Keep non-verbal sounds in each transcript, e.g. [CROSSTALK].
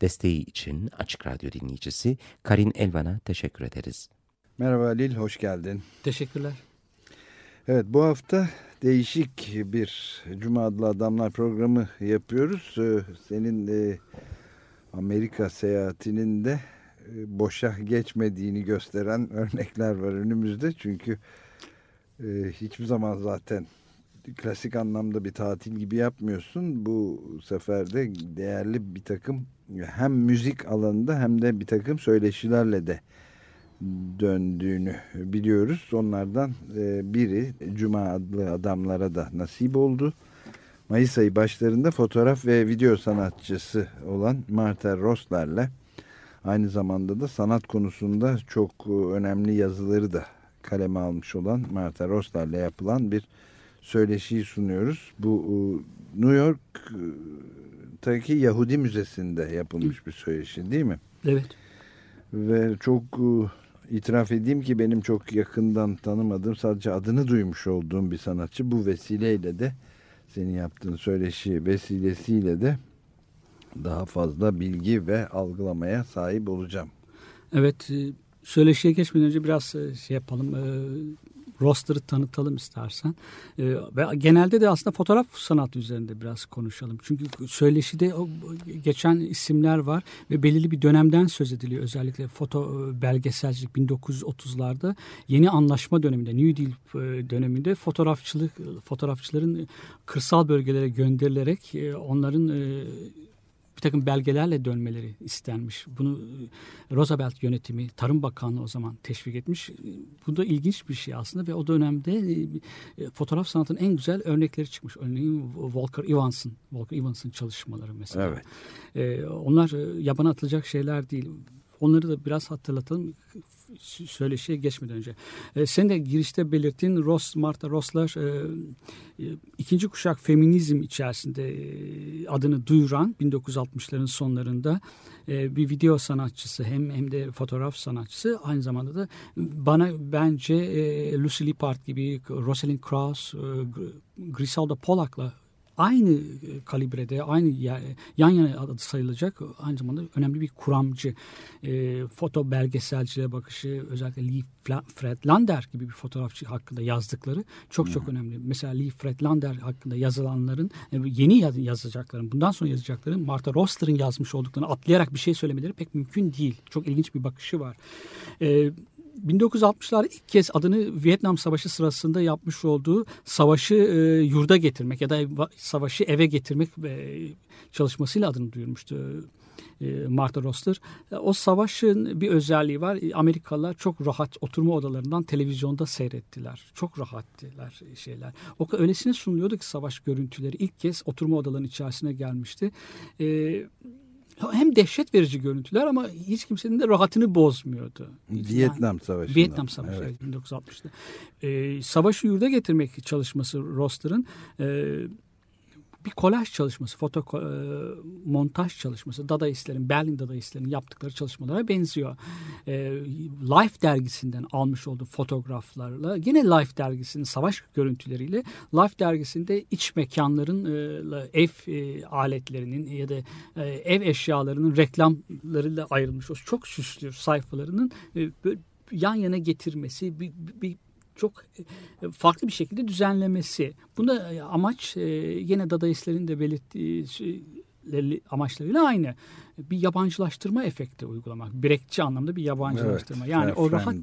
Desteği için Açık Radyo dinleyicisi Karin Elvan'a teşekkür ederiz. Merhaba Halil, hoş geldin. Teşekkürler. Evet, bu hafta değişik bir Cuma adlı Adamlar programı yapıyoruz. Ee, Senin e, Amerika seyahatinin de e, boşa geçmediğini gösteren örnekler var önümüzde. Çünkü e, hiçbir zaman zaten klasik anlamda bir tatil gibi yapmıyorsun. Bu sefer de değerli bir takım hem müzik alanında hem de bir takım söyleşilerle de döndüğünü biliyoruz. Onlardan e, biri Cuma adlı adamlara da nasip oldu. Mayıs ayı başlarında fotoğraf ve video sanatçısı olan Martha Rosler'le aynı zamanda da sanat konusunda çok e, önemli yazıları da kaleme almış olan Martha Rosler'le yapılan bir söyleşiyi sunuyoruz. Bu e, New York'taki Yahudi Müzesi'nde yapılmış bir söyleşi değil mi? Evet. Ve çok e, itiraf edeyim ki benim çok yakından tanımadığım sadece adını duymuş olduğum bir sanatçı. Bu vesileyle de senin yaptığın söyleşi vesilesiyle de daha fazla bilgi ve algılamaya sahip olacağım. Evet. e, Söyleşiye geçmeden önce biraz şey yapalım. Roster'ı tanıtalım istersen. E, Ve genelde de aslında fotoğraf sanatı üzerinde biraz konuşalım. Çünkü söyleşide o geçen isimler var ve belirli bir dönemden söz ediliyor. Özellikle foto e, belgeselcilik 1930'larda yeni anlaşma döneminde, New Deal e, döneminde fotoğrafçılık fotoğrafçıların kırsal bölgelere gönderilerek e, onların bir takım belgelerle dönmeleri istenmiş. Bunu e, Roosevelt yönetimi, Tarım Bakanlığı o zaman teşvik etmiş. E, Bu da ilginç bir şey aslında ve o dönemde e, fotoğraf sanatının en güzel örnekleri çıkmış. Örneğin Walker Evans'ın, Walker Evans'ın çalışmaları mesela. Evet. Onlar yabana atılacak şeyler değil. Onları da biraz hatırlatalım söyleşiye geçmeden önce. E, sen de girişte belirttiğin Ross, Martha Ross'lar e, e, ikinci kuşak feminizm içerisinde e, adını duyuran 1960'ların sonlarında e, bir video sanatçısı hem hem de fotoğraf sanatçısı aynı zamanda da bana bence e, Lucy Lippard gibi Rosalind Krauss, e, Gr- Griselda Pollock'la aynı e, kalibrede, aynı ya- yan yana adı sayılacak aynı zamanda önemli bir kuramcı. E, foto belgeselciliğe bakışı özellikle Lee Fred Lander gibi bir fotoğrafçı hakkında yazdıkları çok çok önemli. Mesela Lee Fred Lander hakkında yazılanların e, yeni yaz- yazacakların, bundan sonra yazacakların Martha Roster'ın yazmış olduklarını atlayarak bir şey söylemeleri pek mümkün değil. Çok ilginç bir bakışı var. E, 1960'lar ilk kez adını Vietnam Savaşı sırasında yapmış olduğu savaşı e, yurda getirmek ya da va- savaşı eve getirmek e, çalışmasıyla adını duyurmuştu e, Martha Roster. E, O savaşın bir özelliği var. E, Amerikalılar çok rahat oturma odalarından televizyonda seyrettiler. Çok rahattılar şeyler. O öylesine sunuluyordu ki savaş görüntüleri ilk kez oturma odalarının içerisine gelmişti. E, hem dehşet verici görüntüler ama hiç kimsenin de rahatını bozmuyordu. Vietnam Savaşı'nda. Vietnam Savaşı Evet. evet, 1960'da. Ee, savaşı yurda getirmek çalışması Roster'ın e, bir kolaj çalışması, foto e, montaj çalışması, Dadaistlerin, Berlin Dadaistlerin yaptıkları çalışmalara benziyor. E, Life dergisinden almış olduğu fotoğraflarla, yine Life dergisinin savaş görüntüleriyle, Life dergisinde iç mekanların, e, ev aletlerinin ya da ev eşyalarının reklamlarıyla ayrılmış o çok süslü sayfalarının yan yana getirmesi, bir, bir çok e, farklı bir şekilde düzenlemesi. Bunda e, amaç e, yine Dadaistlerin de belirttiği amaçlarıyla aynı. Bir yabancılaştırma efekti uygulamak. Birekçi anlamda bir yabancılaştırma. Evet, yani o rahat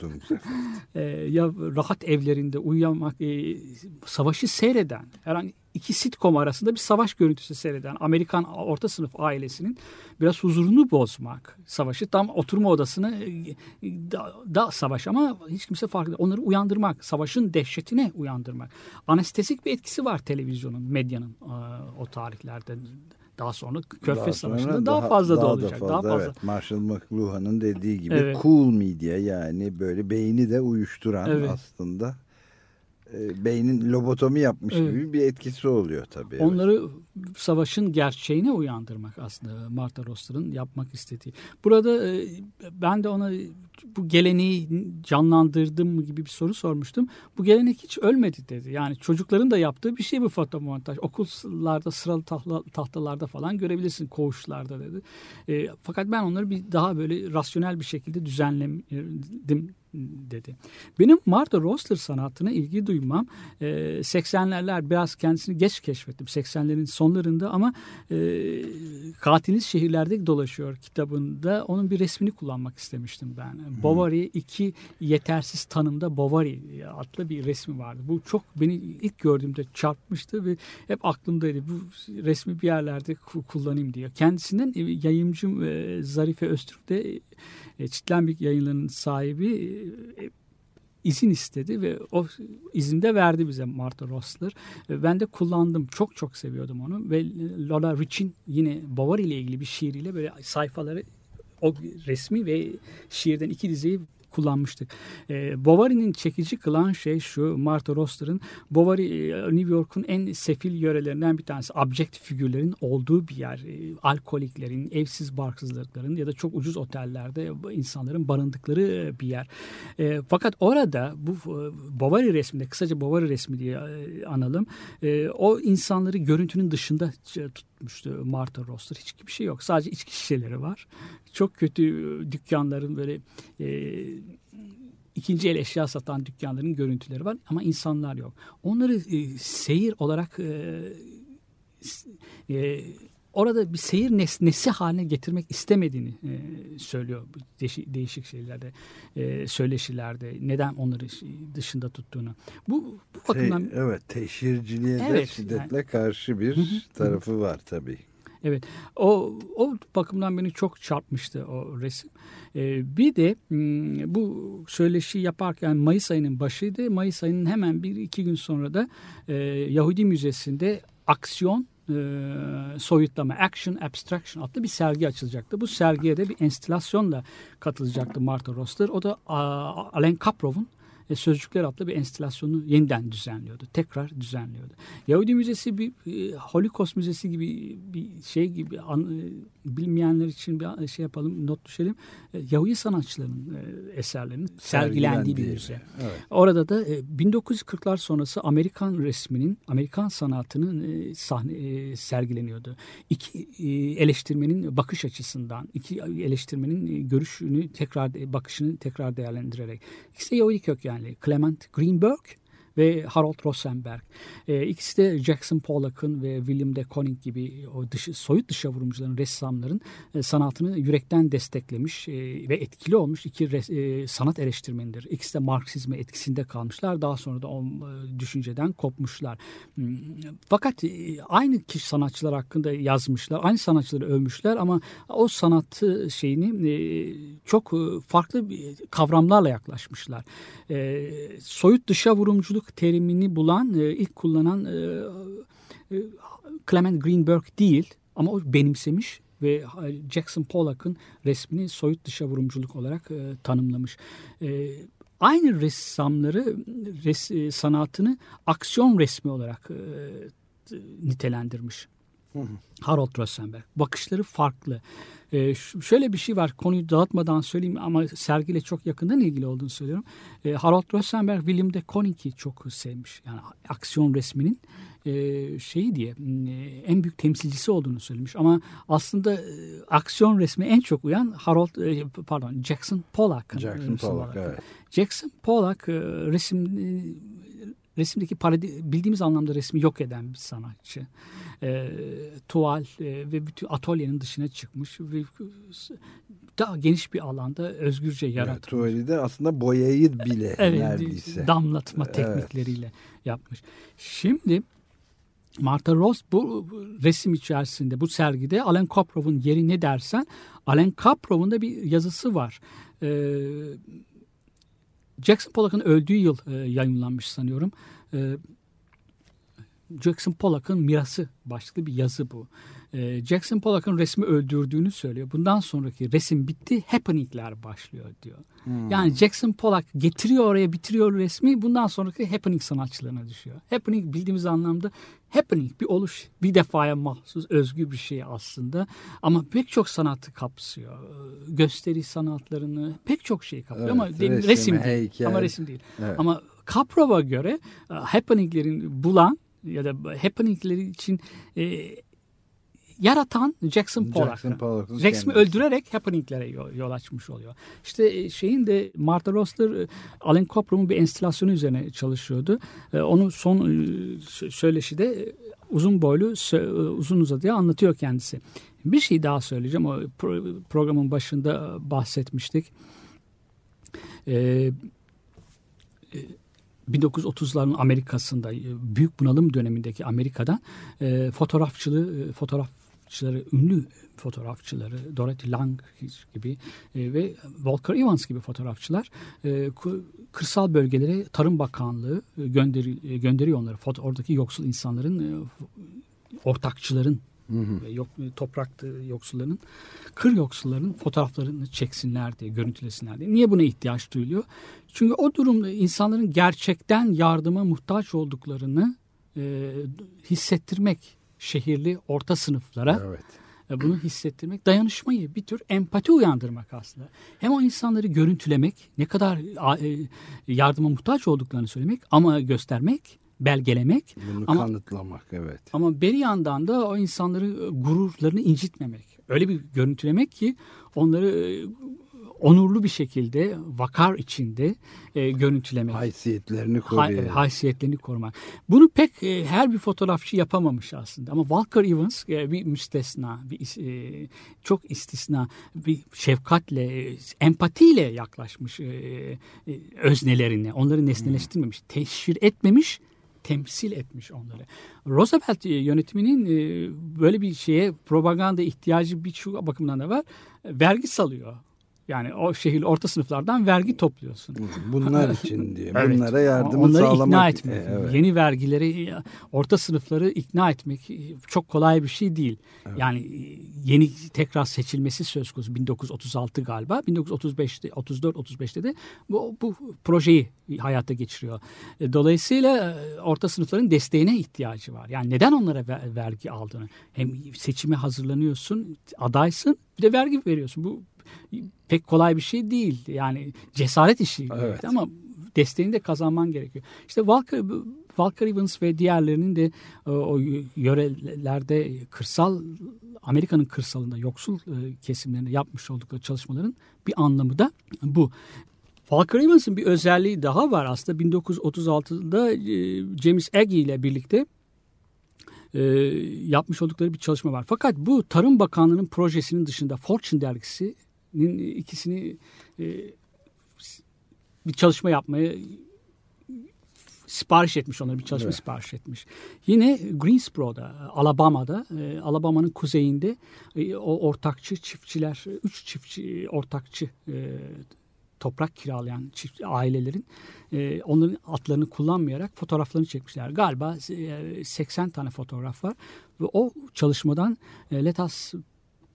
[LAUGHS] e, ya rahat evlerinde uyuyamak, e, savaşı seyreden, herhangi iki sitcom arasında bir savaş görüntüsü seyreden Amerikan orta sınıf ailesinin biraz huzurunu bozmak. Savaşı tam oturma odasını e, da, da savaş ama hiç kimse farkında. Onları uyandırmak, savaşın dehşetine uyandırmak. Anestezik bir etkisi var televizyonun, medyanın e, o tarihlerde. daha sonra Körfez Daha sonra Savaşı'nda daha, fazla da olacak. fazla, daha fazla. Evet, Marshall McLuhan'ın dediği gibi Evet. cool media yani böyle beyni de uyuşturan Evet. aslında e, beynin lobotomi yapmış Evet. gibi bir etkisi oluyor tabii. evet. Savaşın gerçeğine uyandırmak aslında Martha Roster'ın yapmak istediği. Burada e, ben de ona bu geleneği canlandırdım mı gibi bir soru sormuştum. Bu gelenek hiç ölmedi dedi. Yani çocukların da yaptığı bir şey bu fotomontaj. Okullarda sıralı tahta, tahtalarda falan görebilirsin koğuşlarda dedi. E, fakat ben onları bir daha böyle rasyonel bir şekilde düzenledim dedi. Benim Martha Rosler sanatına ilgi duymam e, 80'lerler biraz kendisini geç keşfettim. 80'lerin sonlarında ama e, Katiliniz Şehirlerde Dolaşıyor kitabında onun bir resmini kullanmak istemiştim ben. Bovary iki yetersiz tanımda Bovary adlı bir resmi vardı. Bu çok beni ilk gördüğümde çarpmıştı ve hep aklımdaydı. Bu resmi bir yerlerde ku- kullanayım diye. Kendisinden yayımcım e, Zarife Öztürk de e, Çitlenbik yayınlarının sahibi e, izin istedi ve o izin de verdi bize Martha Rosler. E, Ben de kullandım. Çok çok seviyordum onu ve Lola Rich'in yine Bovary ile ilgili bir şiiriyle böyle sayfaları o resmi ve şiirden iki dizeyi kullanmıştık. E, Bovary'nin çekici kılan şey şu Martha Rosler'ın Bovary e, New York'un en sefil yörelerinden bir tanesi. Abject figürlerin olduğu bir yer. E, alkoliklerin, evsiz barksızlıkların ya da çok ucuz otellerde insanların barındıkları e, bir yer. E, fakat orada bu e, Bovary resminde kısaca Bovary resmi diye analım. E, o insanları görüntünün dışında e, tutmuştu Martha Rosler. Hiçbir şey yok. Sadece içki şişeleri var. Çok kötü e, dükkanların böyle e, ikinci el eşya satan dükkanların görüntüleri var ama insanlar yok. Onları e, seyir olarak e, e, orada bir seyir nesnesi haline getirmek istemediğini e, söylüyor bu değişik, şeylerde, e, söyleşilerde. Neden onları dışında tuttuğunu. Bu, bu Şey, bakımdan evet teşhirciliğe de Evet, şiddetle karşı bir tarafı var tabii. Evet. O o bakımdan beni çok çarpmıştı o resim. Ee, bir de bu söyleşi yaparken Mayıs ayının başıydı. Mayıs ayının hemen bir iki gün sonra da e, Yahudi Müzesi'nde aksiyon e, soyutlama Action Abstraction adlı bir sergi açılacaktı. Bu sergiye de bir enstalasyonla katılacaktı Martha Rosler. O da a, Alain Kaprov'un e, Sözcükler adlı bir enstalasyonu yeniden düzenliyordu. Tekrar düzenliyordu. Yahudi Müzesi bir e, Holocaust Müzesi gibi bir şey gibi an, e, bilmeyenler için bir şey yapalım not düşelim. E, Yahudi sanatçıların e, eserlerinin sergilendiği bir müze. evet. Orada da e, 1940'lar sonrası Amerikan resminin, Amerikan sanatının e, sahne e, sergileniyordu. İki e, eleştirmenin bakış açısından, iki eleştirmenin e, görüşünü tekrar e, bakışını tekrar değerlendirerek. İkisi de Yahudi kökenli. Clement Greenberg ve Harold Rosenberg. E, ikisi de Jackson Pollock'ın ve William de Koning gibi o dışı, soyut dışa vurumcuların, ressamların e, sanatını yürekten desteklemiş e, ve etkili olmuş iki res- e, sanat eleştirmenidir. İkisi de Marksizme etkisinde kalmışlar. Daha sonra da o e, düşünceden kopmuşlar. Hmm, Fakat e, aynı kişi sanatçılar hakkında yazmışlar. Aynı sanatçıları övmüşler ama o sanatı şeyini e, çok e, farklı kavramlarla yaklaşmışlar. E, soyut dışa vurumculuk terimini bulan, e, ilk kullanan e, e, Clement Greenberg değil ama o benimsemiş ve Jackson Pollock'ın resmini soyut dışa vurumculuk olarak tanımlamış. Aynı ressamları res, sanatını aksiyon resmi olarak e, Harold Rosenberg. Bakışları farklı. Ee, şöyle bir şey var. Konuyu dağıtmadan söyleyeyim ama sergiyle çok yakından ilgili olduğunu söylüyorum. Ee, Harold Rosenberg William de Koning'i çok sevmiş. Yani aksiyon resminin e, şeyi diye e, en büyük temsilcisi olduğunu söylemiş. Ama aslında e, aksiyon resmi en çok uyan Harold e, pardon Jackson Pollock'ın Jackson Pollock evet. Jackson Pollock e, resim e, resimdeki paradi, bildiğimiz anlamda resmi yok eden bir sanatçı. E, tuval e, ve bütün atölyenin dışına çıkmış ve daha geniş bir alanda özgürce Evet, yaratmış. tuvali de aslında boyayı bile [LAUGHS] Evet, neredeyse. damlatma Evet. teknikleriyle yapmış. Şimdi Martha Ross bu resim içerisinde bu sergide Alan Koprov'un yeri ne dersen Alan Koprov'un da bir yazısı var. Ee, Jackson Pollock'ın öldüğü yıl e, yayınlanmış sanıyorum. Ee, Jackson Pollock'ın mirası başlıklı bir yazı bu. E, Jackson Pollock'ın resmi öldürdüğünü söylüyor. Bundan sonraki resim bitti, happeningler başlıyor diyor. Yani Jackson Pollock getiriyor oraya bitiriyor resmi. Bundan sonraki happening sanatçılarına düşüyor. Happening bildiğimiz anlamda happening bir oluş bir defaya mahsus özgü bir şey aslında. Ama pek çok sanatı kapsıyor. Ee, Gösteri sanatlarını pek çok şey kapsıyor. Evet, ama resim, resim, değil. heykel. Ama resim değil. Evet. Ama Kaprov'a göre e, happeninglerin bulan ya da happeningleri için e, yaratan Jackson Pollock. Jackson Resmi kendisi. öldürerek happeninglere yol, yol açmış oluyor. İşte e, şeyin de Martha Rosler e, Alan Copram'ın bir enstalasyonu üzerine çalışıyordu. E, Onun son sö- söyleşi de uzun boylu uzun uzadıya anlatıyor kendisi. Bir şey daha söyleyeceğim. O pro- programın başında bahsetmiştik. E, 1930'ların Amerika'sında büyük bunalım dönemindeki Amerika'da e, fotoğrafçılığı e, fotoğrafçıları ünlü fotoğrafçıları Dorothy Lang gibi e, ve Walker Evans gibi fotoğrafçılar e, kırsal bölgelere Tarım Bakanlığı e, gönderi, e, gönderiyor onları. Foto, oradaki yoksul insanların e, ortakçıların yok, toprak yoksullarının, kır yoksullarının fotoğraflarını çeksinler diye, görüntülesinler diye. Niye buna ihtiyaç duyuluyor? Çünkü o durumda insanların gerçekten yardıma muhtaç olduklarını e, hissettirmek şehirli orta sınıflara Evet. e, bunu hissettirmek, dayanışmayı bir tür empati uyandırmak aslında. Hem o insanları görüntülemek, ne kadar e, yardıma muhtaç olduklarını söylemek ama göstermek, belgelemek Bunu ama kanıtlamak evet. ama bir yandan da o insanları e, gururlarını incitmemek. Öyle bir görüntülemek ki onları onurlu bir şekilde vakar içinde e, görüntülemek. Haysiyetlerini Hay- koruyor. haysiyetlerini korumak. Bunu pek e, her bir fotoğrafçı yapamamış aslında. Ama Walker Evans e, bir müstesna, bir e, çok istisna, bir şefkatle, e, empatiyle yaklaşmış e, e, öznelerine. Onları nesneleştirmemiş, teşhir etmemiş, temsil etmiş onları. Roosevelt e, yönetiminin e, böyle bir şeye propaganda ihtiyacı bir şu bakımdan da var. E, Vergi salıyor. Yani o şehir orta sınıflardan vergi topluyorsun. Bunlar [LAUGHS] için diye. Evet. Bunlara Onları sağlamak. ikna etmek. E, evet. Yeni vergileri orta sınıfları ikna etmek çok kolay bir şey değil. Yani yeni tekrar seçilmesi söz konusu 1936 galiba. 1935'te 34 35'te de bu, bu projeyi hayata geçiriyor. E, Dolayısıyla e, orta sınıfların desteğine ihtiyacı var. Yani neden onlara ver- vergi aldığını. Hem seçime hazırlanıyorsun, adaysın, bir de vergi veriyorsun. Bu pek kolay bir şey değil. Yani cesaret işi. Evet. Ama desteğini de kazanman gerekiyor. İşte Walker, Walker Evans ve diğerlerinin de e, o yörelerde kırsal Amerika'nın kırsalında yoksul e, kesimlerinde yapmış oldukları çalışmaların bir anlamı da bu. Walker Evans'ın bir özelliği daha var aslında 1936'da e, James Agee ile birlikte e, yapmış oldukları bir çalışma var. Fakat bu Tarım Bakanlığı'nın projesinin dışında Fortune dergisinin ikisini e, bir çalışma yapmaya sipariş etmiş onlara bir çalışma Evet. sipariş etmiş. Yine Greensboro'da, Alabama'da, e, Alabama'nın kuzeyinde e, o ortakçı çiftçiler, üç çiftçi ortakçı toprak kiralayan çift ailelerin e, onların atlarını kullanmayarak fotoğraflarını çekmişler. Galiba e, 80 tane fotoğraf var ve o çalışmadan e, Let Us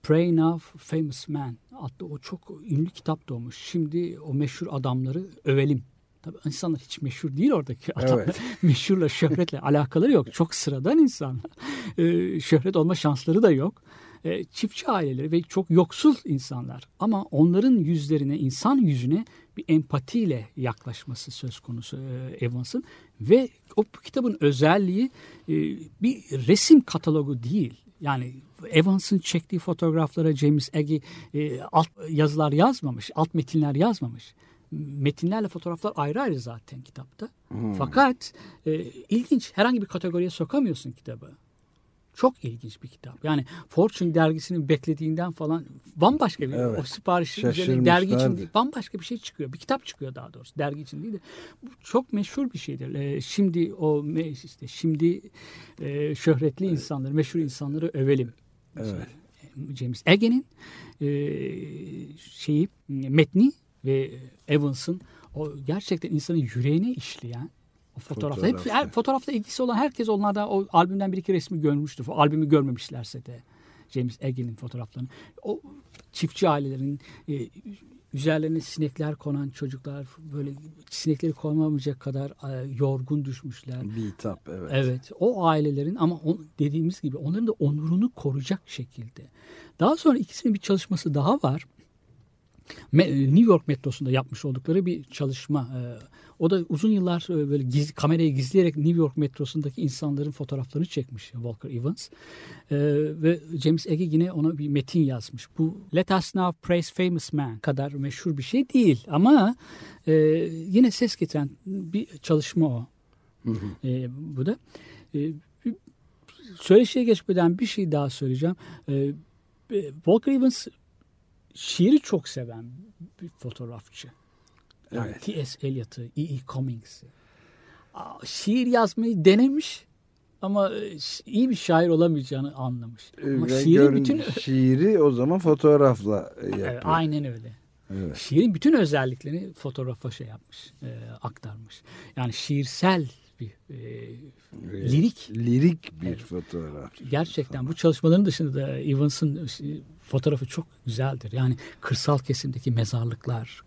Pray Now Famous Man adlı o çok ünlü kitap doğmuş. Şimdi o meşhur adamları övelim. Tabii insanlar hiç meşhur değil oradaki adamlar. Evet. [LAUGHS] Meşhurla, şöhretle alakaları yok. Çok sıradan insanlar. [LAUGHS] Ee, şöhret olma şansları da yok. Ee, çiftçi aileleri ve çok yoksul insanlar. Ama onların yüzlerine, insan yüzüne bir empatiyle yaklaşması söz konusu e, Evans'ın. Ve o kitabın özelliği e, bir resim katalogu değil. Yani Evans'ın çektiği fotoğraflara James Agee e, alt yazılar yazmamış, alt metinler yazmamış. Metinlerle fotoğraflar ayrı ayrı zaten kitapta. Fakat e, ilginç herhangi bir kategoriye sokamıyorsun kitabı. Çok ilginç bir kitap. Yani Fortune dergisinin beklediğinden falan bambaşka bir Evet. o sipariş üzerine dergi için değil, bambaşka bir şey çıkıyor. Bir kitap çıkıyor daha doğrusu dergi için değil de. Bu çok meşhur bir şeydir. Ee, şimdi o işte şimdi e, şöhretli insanları, meşhur insanları övelim. Evet. James Agee'nin e, şeyi metni ve Evans'ın o gerçekten insanın yüreğine işleyen o fotoğraflar. Hep, her, fotoğrafla ilgisi olan herkes onlardan o albümden bir iki resmi görmüştür. O albümü görmemişlerse de. James Agne'nin fotoğraflarını. O çiftçi ailelerin e, üzerlerine sinekler konan çocuklar böyle sinekleri konamayacak kadar e, yorgun düşmüşler. Bitap evet. Evet o ailelerin ama o, dediğimiz gibi onların da onurunu koruyacak şekilde. Daha sonra ikisinin bir çalışması daha var. New York metrosunda yapmış oldukları bir çalışma. Ee, O da uzun yıllar e, böyle gizli, kamerayı gizleyerek New York metrosundaki insanların fotoğraflarını çekmiş Walker Evans. Ee, ve James Ege yine ona bir metin yazmış. Bu Let Us Now Praise Famous Man kadar meşhur bir şey değil ama e, yine ses getiren bir çalışma o. E, bu da. E, söyleşiye geçmeden bir şey daha söyleyeceğim. E, e, Walker Evans şiiri çok seven bir fotoğrafçı. Yani Evet. T.S. Eliot'ı, E.E. Cummings'i. Aa, Şiir yazmayı denemiş ama e, iyi bir şair olamayacağını anlamış. Ama Ve şiirin görün- bütün şiiri o zaman fotoğrafla e, yapıyor. Evet, aynen öyle. Evet. Şiirin bütün özelliklerini fotoğrafa şey yapmış, e, aktarmış. Yani şiirsel bir e, lirik Lirik bir fotoğraf. Gerçekten bu çalışmaların dışında da Evans'ın fotoğrafı çok güzeldir. Yani kırsal kesimdeki mezarlıklar,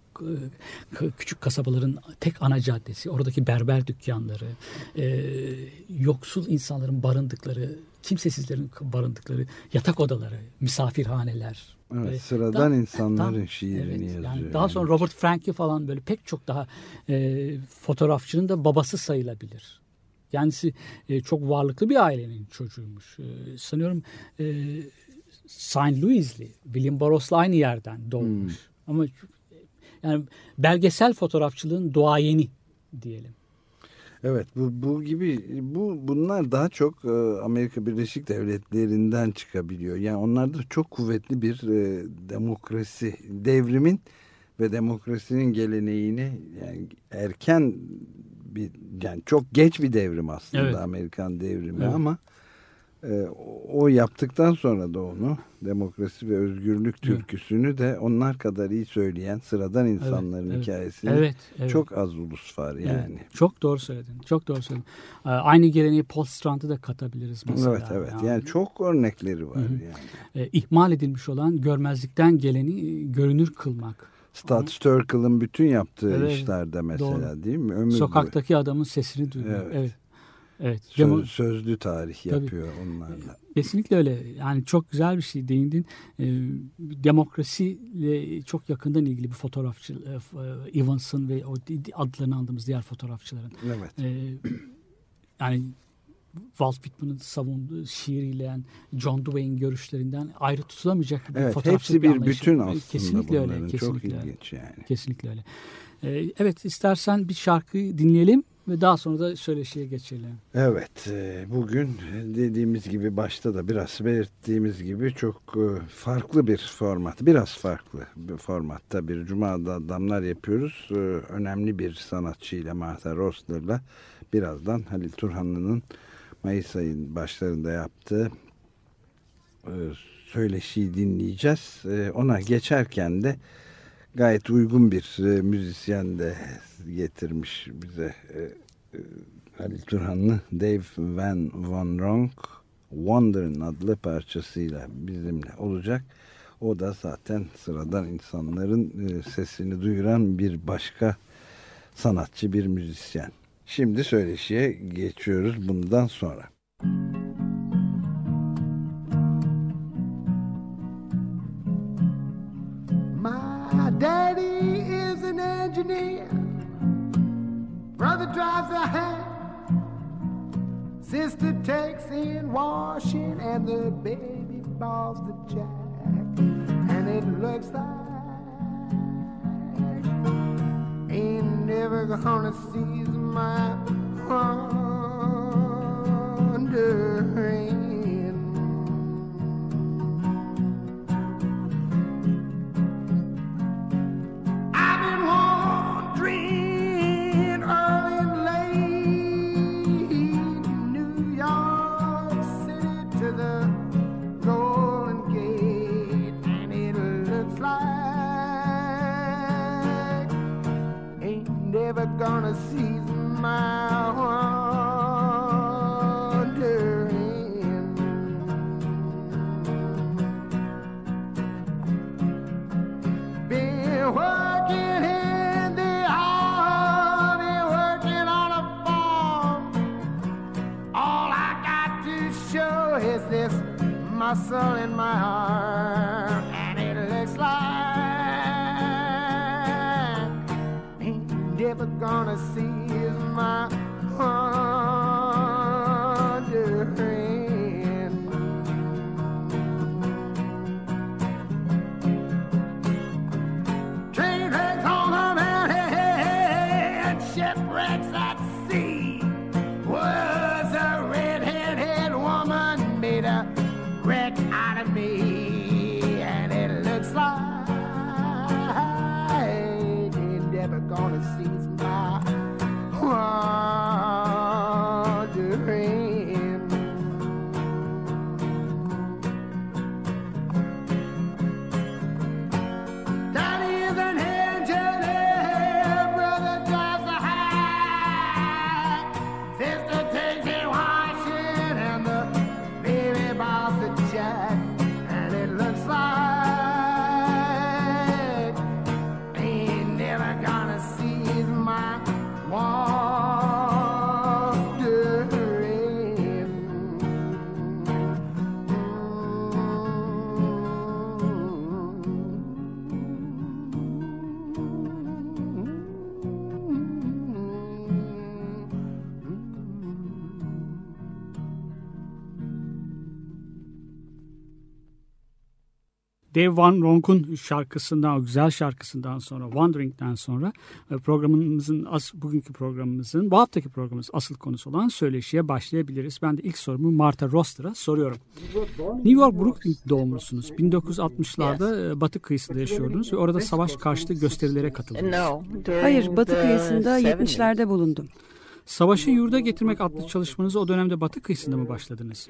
küçük kasabaların tek ana caddesi, oradaki berber dükkanları, e, yoksul insanların barındıkları, kimsesizlerin barındıkları yatak odaları, misafirhaneler. Evet, Böyle sıradan daha- insanların tam- şiirini evet, yazıyor. Yani daha yani. sonra Robert Franke falan böyle pek çok daha e, fotoğrafçının da babası sayılabilir. Kendisi e, çok varlıklı bir ailenin çocuğuymuş. E, sanıyorum e, St. Louis'li, William Burroughs'la aynı yerden doğmuş. Hmm. Ama yani belgesel fotoğrafçılığın doğayeni diyelim. Evet bu bu gibi bu bunlar daha çok e, Amerika Birleşik Devletleri'nden çıkabiliyor. Yani onlarda çok kuvvetli bir e, demokrasi devrimin ve demokrasinin geleneğini yani erken bir yani çok geç bir devrim aslında Evet. Amerikan devrimi Evet. ama e, o- yaptıktan sonra da onu demokrasi ve özgürlük Evet. türküsünü de onlar kadar iyi söyleyen sıradan insanların evet. hikayesini Evet, evet. çok az ulus var Evet, yani. çok doğru söyledin. Çok doğru söyledin. Ee, Aynı geleneği Paul da katabiliriz mesela. Evet evet yani çok örnekleri var Hı hı. yani. e, ihmal edilmiş olan görmezlikten geleni e, görünür kılmak. Stat Sturkle'ın bütün yaptığı Evet, işlerde mesela değil mi? Ömür Sokaktaki adamın sesini duymak. Evet. Evet. Evet. boyu Demo- söz- sözlü tarih Tabii. yapıyor onlarla. Kesinlikle öyle. Yani çok güzel bir şey değindin. Ee, demokrasiyle çok yakından ilgili bir fotoğrafçı e, e, Evans'ın ve o adlarını andığımız diğer fotoğrafçıların. Evet. Ee, yani Walt Whitman'ın savunduğu şiiriyle yani John Dewey'in görüşlerinden ayrı tutulamayacak bir Evet fotoğrafçılık hepsi bir anlayışı. bütün aslında Kesinlikle bunların. öyle. Çok Kesinlikle öyle. ilginç yani. Kesinlikle öyle. Ee, evet istersen bir şarkı dinleyelim ve daha sonra da söyleşiye geçelim. Evet e, bugün dediğimiz gibi başta da biraz belirttiğimiz gibi çok e, farklı bir format. Biraz farklı bir formatta bir Cuma'da adamlar yapıyoruz. E, Önemli bir sanatçıyla Martha Rosler'la birazdan Halil Turhanlı'nın Mayıs ayın başlarında yaptığı söyleşiyi dinleyeceğiz. Ona geçerken de gayet uygun bir e, müzisyen de getirmiş bize e, e, Halil Turhanlı Dave Van Von Ronk Wandering adlı parçasıyla bizimle olacak. O da zaten sıradan insanların sesini duyuran bir başka sanatçı, bir müzisyen. Şimdi söyleşiye geçiyoruz bundan sonra. Engineer. Brother drives a hand. Sister takes in washing, and the baby balls the jack. And it looks like ain't never gonna seize my wondering. Gonna season my wandering. Been working in the hall, been working on a farm. All I got to show is this muscle in my arm. gonna see. Dave Van Ronk'un şarkısından, o güzel şarkısından sonra, Wandering'den sonra e, programımızın, as, bugünkü programımızın, bu haftaki programımız asıl konusu olan söyleşiye başlayabiliriz. Ben de ilk sorumu Martha Roster'a soruyorum. New York Brooklyn doğumlusunuz. 1960'larda e, batı kıyısında yaşıyordunuz ve orada savaş karşıtı gösterilere katıldınız. Hayır, Batı kıyısında 70s. 70'lerde bulundum. Savaşı yurda getirmek adlı çalışmanızı o dönemde batı kıyısında mı başladınız?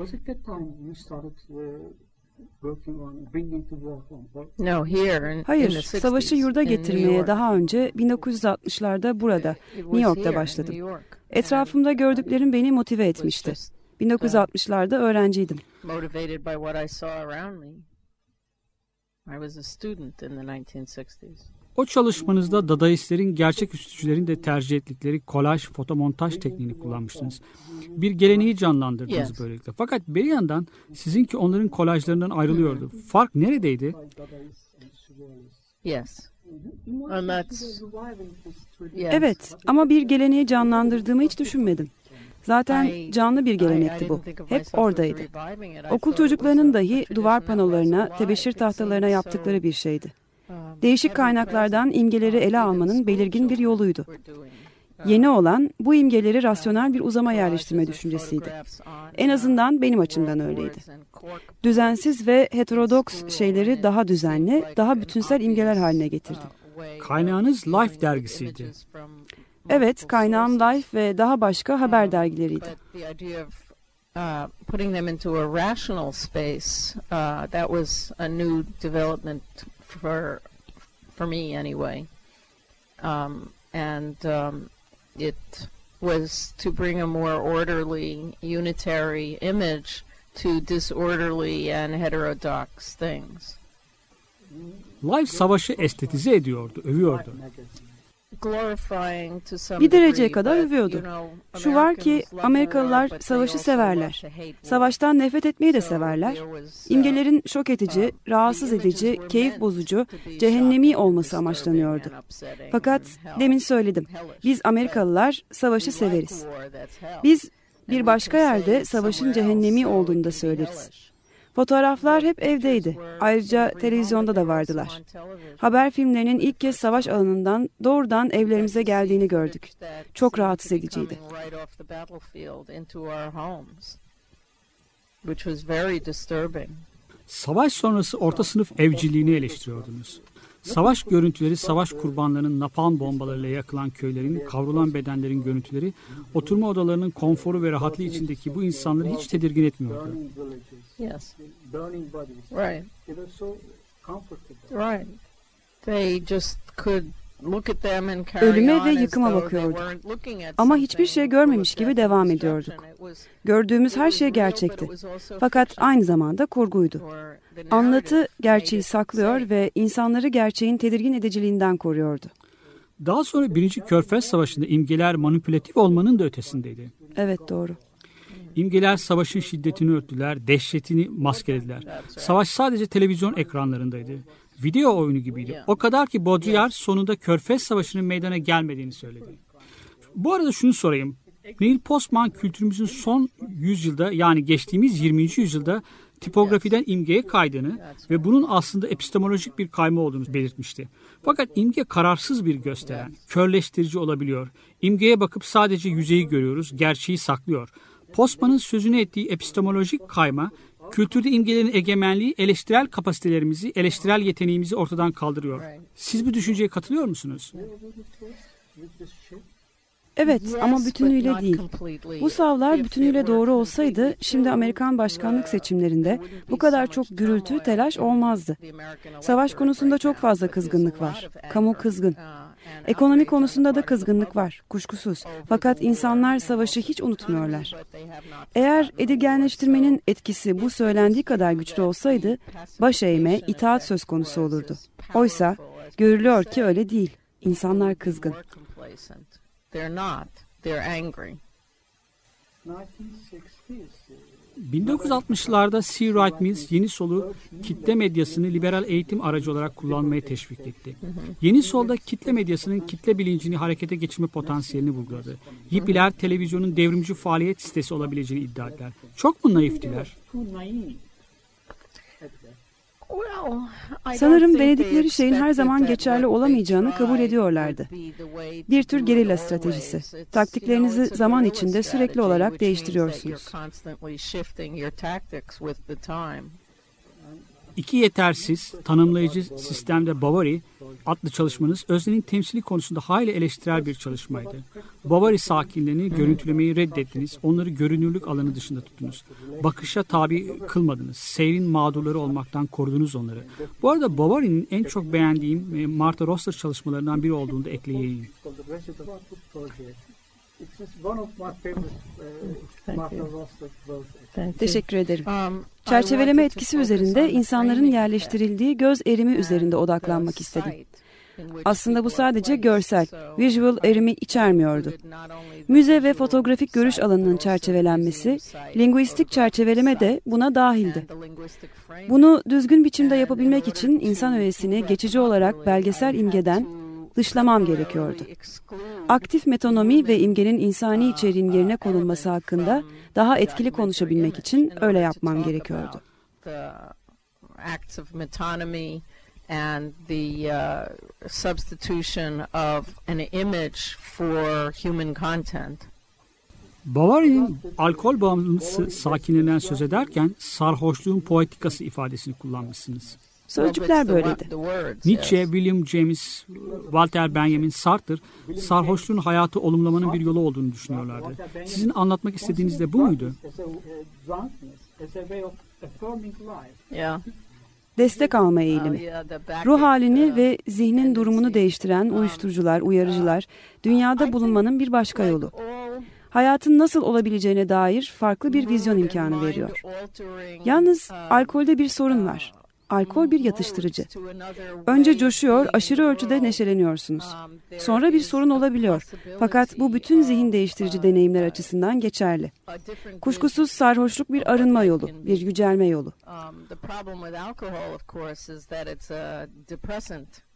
Uh, Hayır, the 60s, savaşı yurda getirmeye daha önce 1960'larda burada, New York'ta başladım. Etrafımda gördüklerim beni motive etmişti. just 1960'larda öğrenciydim. motivated by what I saw around me. I was a student in the 1960s. O çalışmanızda dadaistlerin gerçek üstücülerin de tercih ettikleri kolaj, fotomontaj tekniğini kullanmıştınız. Bir geleneği canlandırdınız Yes. böylelikle. Fakat bir yandan sizinki onların kolajlarından ayrılıyordu. Fark neredeydi? Yes. Evet ama bir geleneği canlandırdığımı hiç düşünmedim. Zaten canlı bir gelenekti bu. Hep oradaydı. Okul çocuklarının dahi duvar panolarına, tebeşir tahtalarına yaptıkları bir şeydi. Değişik kaynaklardan imgeleri ele almanın belirgin bir yoluydu. Yeni olan bu imgeleri rasyonel bir uzama yerleştirme düşüncesiydi. En azından benim açımdan öyleydi. Düzensiz ve heterodoks şeyleri daha düzenli, daha bütünsel imgeler haline getirdi. Kaynağınız Life dergisiydi. Evet, kaynağım Life ve daha başka haber dergileriydi. Uh, putting them into a rational space, uh, that was a new development for for me anyway. Um, and um, it was to bring a more orderly, unitary image to disorderly and heterodox things. Life savaşı estetize ediyordu, övüyordu. Glorifying to some Bir dereceye kadar övüyordu. Şu var ki Amerikalılar savaşı severler. Savaştan nefret etmeyi de severler. uh, İmgelerin şok edici, um, rahatsız edici, keyif bozucu, cehennemi olması amaçlanıyordu. Fakat demin söyledim. Biz Amerikalılar savaşı severiz. Biz bir başka yerde savaşın cehennemi olduğunu da söyleriz. Fotoğraflar hep evdeydi. Ayrıca televizyonda da vardılar. Haber filmlerinin ilk kez savaş alanından doğrudan evlerimize geldiğini gördük. Çok rahatsız ediciydi. Savaş sonrası orta sınıf evciliğini eleştiriyordunuz. Savaş görüntüleri, savaş kurbanlarının napalm bombalarıyla yakılan köylerin, kavrulan bedenlerin görüntüleri, oturma odalarının konforu ve rahatlığı içindeki bu insanları hiç tedirgin etmiyordu. burning villages, Yes, burning bodies. right, They were so comfortable. right. They just could Ölüme ve yıkıma bakıyorduk. Ama hiçbir şey görmemiş gibi devam ediyorduk. Gördüğümüz her şey gerçekti. Fakat aynı zamanda kurguydu. Anlatı gerçeği saklıyor ve insanları gerçeğin tedirgin ediciliğinden koruyordu. Daha sonra Birinci Körfez Savaşı'nda imgeler manipülatif olmanın da ötesindeydi. Evet doğru. İmgeler savaşın şiddetini örttüler, dehşetini maskelediler. Savaş sadece televizyon ekranlarındaydı. Video oyunu gibiydi. O kadar ki Baudrillard sonunda Körfez Savaşı'nın meydana gelmediğini söyledi. Bu arada şunu sorayım. Neil Postman kültürümüzün son yüzyılda yani geçtiğimiz 20. yüzyılda tipografiden imgeye kaydığını ve bunun aslında epistemolojik bir kayma olduğunu belirtmişti. Fakat imge kararsız bir gösteren, körleştirici olabiliyor. İmgeye bakıp sadece yüzeyi görüyoruz, gerçeği saklıyor. Postman'ın sözünü ettiği epistemolojik kayma, kültürde imgelerin egemenliği eleştirel kapasitelerimizi, eleştirel yeteneğimizi ortadan kaldırıyor. Siz bu düşünceye katılıyor musunuz? Evet ama bütünüyle değil. Bu savlar bütünüyle doğru olsaydı şimdi Amerikan başkanlık seçimlerinde bu kadar çok gürültü, telaş olmazdı. Savaş konusunda çok fazla kızgınlık var. Kamu kızgın. Ekonomi konusunda da kızgınlık var, kuşkusuz. Fakat insanlar savaşı hiç unutmuyorlar. Eğer edilgenleştirmenin etkisi bu söylendiği kadar güçlü olsaydı, baş eğme, itaat söz konusu olurdu. Oysa görülüyor ki öyle değil. İnsanlar kızgın. They're not. They're angry. 1960'larda C. Wright Mills yeni solu kitle medyasını liberal eğitim aracı olarak kullanmaya teşvik etti. Yeni solda kitle medyasının kitle bilincini harekete geçirme potansiyelini vurguladı. Yippiler televizyonun devrimci faaliyet sitesi olabileceğini iddia ettiler. Çok mu naiftiler? Sanırım denedikleri şeyin her zaman geçerli olamayacağını kabul ediyorlardı. Bir tür gerilla stratejisi. Taktiklerinizi zaman içinde sürekli olarak değiştiriyorsunuz. İki yetersiz, tanımlayıcı sistemde Bovary adlı çalışmanız öznenin temsili konusunda hayli eleştirel bir çalışmaydı. Bovary sakinlerini görüntülemeyi reddettiniz, onları görünürlük alanı dışında tuttunuz. Bakışa tabi kılmadınız, seyrin mağdurları olmaktan korudunuz onları. Bu arada Bovary'nin en çok beğendiğim Martha Rosler çalışmalarından biri olduğunu da ekleyeyim. Teşekkür ederim. Çerçeveleme etkisi üzerinde insanların yerleştirildiği göz erimi üzerinde odaklanmak istedim. Aslında bu sadece görsel, visual erimi içermiyordu. Müze ve fotoğrafik görüş alanının çerçevelenmesi, linguistik çerçeveleme de buna dahildi. Bunu düzgün biçimde yapabilmek için insan öğesini geçici olarak belgesel imgeden dışlamam gerekiyordu. Aktif metonomi ve imgenin insani içeriğin yerine konulması hakkında daha etkili konuşabilmek için öyle yapmam gerekiyordu. and the uh, substitution of an image for human content. Bavaria'nın alkol bağımlısı sakinlerinden söz ederken sarhoşluğun poetikası ifadesini kullanmışsınız. Sözcükler böyleydi. Nietzsche, William James, Walter Benjamin Sartre sarhoşluğun hayatı olumlamanın bir yolu olduğunu düşünüyorlardı. Sizin anlatmak istediğiniz de bu muydu? Yeah. Destek alma eğilimi. Ruh halini ve zihnin durumunu değiştiren uyuşturucular, uyarıcılar, dünyada bulunmanın bir başka yolu. Hayatın nasıl olabileceğine dair farklı bir vizyon imkanı veriyor. Yalnız alkolde bir sorun var. Alkol bir yatıştırıcı. Önce coşuyor, aşırı ölçüde neşeleniyorsunuz. Sonra bir sorun olabiliyor. Fakat bu bütün zihin değiştirici deneyimler açısından geçerli. Kuşkusuz sarhoşluk bir arınma yolu, bir yücelme yolu.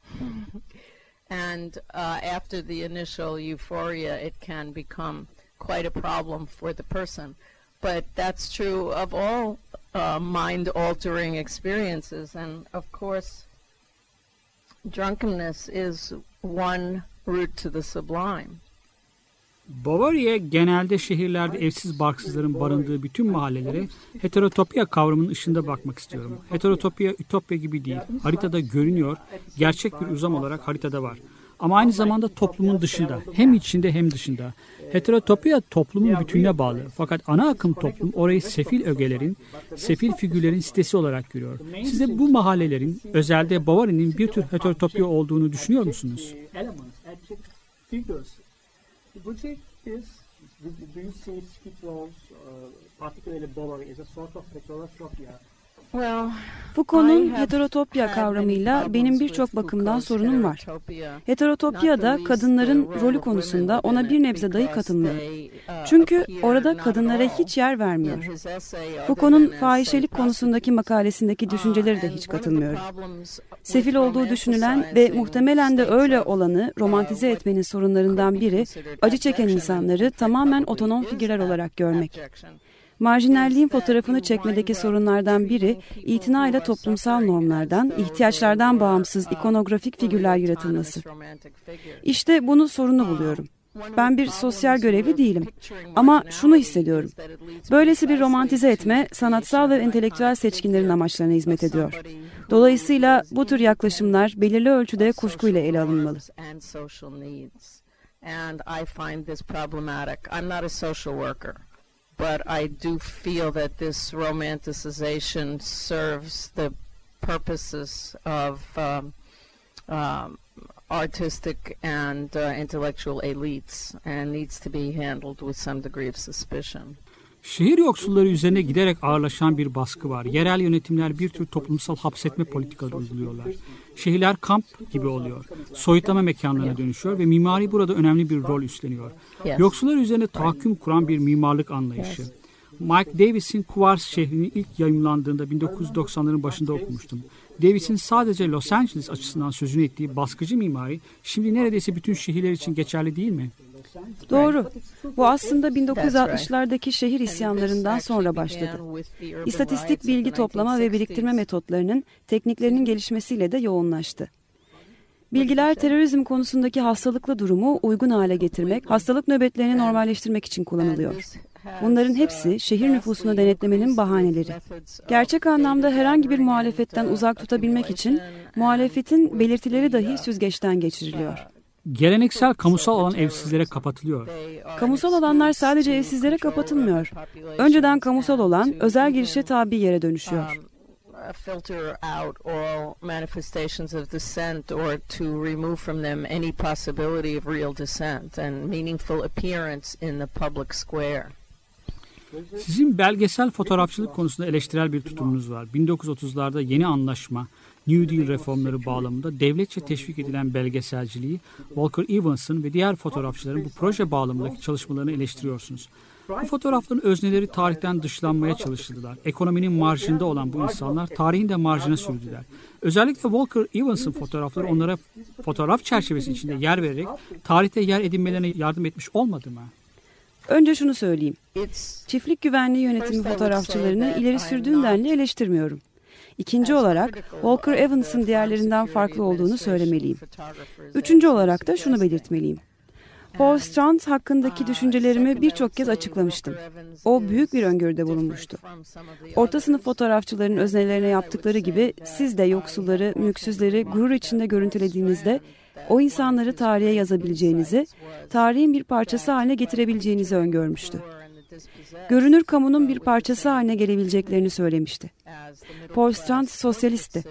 [LAUGHS] And uh, after the initial euphoria, it can become quite a problem for the person. But that's true of all uh, mind altering experiences. And of course, drunkenness is one route to the sublime. Bavaria genelde şehirlerde evsiz barksızların barındığı bütün mahallelere heterotopya kavramının ışığında bakmak istiyorum. Heterotopya ütopya gibi değil. Haritada görünüyor, gerçek bir uzam olarak haritada var. Ama aynı zamanda toplumun dışında, hem içinde hem dışında. Heterotopya toplumun bütününe bağlı. Fakat ana akım toplum orayı sefil ögelerin, sefil figürlerin sitesi olarak görüyor. Siz de bu mahallelerin, özelde Bovary'nin bir tür heterotopya olduğunu düşünüyor musunuz? do you see Skid Row's, uh, particularly Bovary, as a sort of heterotopia? Foucault'un heterotopya kavramıyla benim birçok bakımdan sorunum var. Heterotopya'da kadınların rolü konusunda ona bir nebze dahi katılmıyorum. Çünkü orada kadınlara hiç yer vermiyor. Foucault'un fahişelik konusundaki makalesindeki düşünceleri de hiç katılmıyorum. Sefil olduğu düşünülen ve muhtemelen de öyle olanı romantize etmenin sorunlarından biri acı çeken insanları tamamen otonom figürler olarak görmek. Marjinalliğin fotoğrafını çekmedeki sorunlardan biri itinayla toplumsal normlardan, ihtiyaçlardan bağımsız ikonografik figürler yaratılması. İşte bunu sorunu buluyorum. Ben bir sosyal görevli değilim. Ama şunu hissediyorum. Böylesi bir romantize etme sanatsal ve entelektüel seçkinlerin amaçlarına hizmet ediyor. Dolayısıyla bu tür yaklaşımlar belirli ölçüde kuşkuyla ele alınmalı. And I find this problematic. I'm not a social worker but I do feel that this romanticization serves the purposes of um, um, artistic and uh, intellectual elites and needs to be handled with some degree of suspicion. Şehir yoksulları üzerine giderek ağırlaşan bir baskı var. Yerel yönetimler bir tür toplumsal hapsetme politikaları uyguluyorlar. Şehirler kamp gibi oluyor. Soyutlama mekanlarına dönüşüyor ve mimari burada önemli bir rol üstleniyor. Yoksullar üzerine tahakküm kuran bir mimarlık anlayışı. Mike Davis'in Kuvars şehrini ilk yayımlandığında 1990'ların başında okumuştum. Davis'in sadece Los Angeles açısından sözünü ettiği baskıcı mimari şimdi neredeyse bütün şehirler için geçerli değil mi? Doğru. Bu aslında 1960'lardaki şehir isyanlarından sonra başladı. İstatistik bilgi toplama ve biriktirme metotlarının tekniklerinin gelişmesiyle de yoğunlaştı. Bilgiler terörizm konusundaki hastalıklı durumu uygun hale getirmek, hastalık nöbetlerini normalleştirmek için kullanılıyor. Bunların hepsi şehir nüfusunu denetlemenin bahaneleri. Gerçek anlamda herhangi bir muhalefetten uzak tutabilmek için muhalefetin belirtileri dahi süzgeçten geçiriliyor. Geleneksel kamusal alan evsizlere kapatılıyor. Kamusal alanlar sadece evsizlere kapatılmıyor. Önceden kamusal olan özel girişe tabi yere dönüşüyor filter out all manifestations of dissent or to remove from them any possibility of real dissent and meaningful appearance in the public square. Sizin belgesel fotoğrafçılık konusunda eleştirel bir tutumunuz var. 1930'larda yeni anlaşma, New Deal reformları bağlamında devletçe teşvik edilen belgeselciliği Walker Evans'ın ve diğer fotoğrafçıların bu proje bağlamındaki çalışmalarını eleştiriyorsunuz. Bu fotoğrafların özneleri tarihten dışlanmaya çalışıldılar. Ekonominin marjında olan bu insanlar tarihin de marjına sürdüler. Özellikle Walker Evans'ın fotoğrafları onlara fotoğraf çerçevesi içinde yer vererek tarihte yer edinmelerine yardım etmiş olmadı mı? Önce şunu söyleyeyim. Çiftlik güvenliği yönetimi fotoğrafçılarını ileri sürdüğün denli eleştirmiyorum. İkinci olarak Walker Evans'ın diğerlerinden farklı olduğunu söylemeliyim. Üçüncü olarak da şunu belirtmeliyim. Paul Strand hakkındaki düşüncelerimi birçok kez açıklamıştım. O büyük bir öngörüde bulunmuştu. Orta sınıf fotoğrafçıların öznelerine yaptıkları gibi siz de yoksulları, mülksüzleri gurur içinde görüntülediğinizde o insanları tarihe yazabileceğinizi, tarihin bir parçası haline getirebileceğinizi öngörmüştü. Görünür kamunun bir parçası haline gelebileceklerini söylemişti. Paul Strand sosyalistti.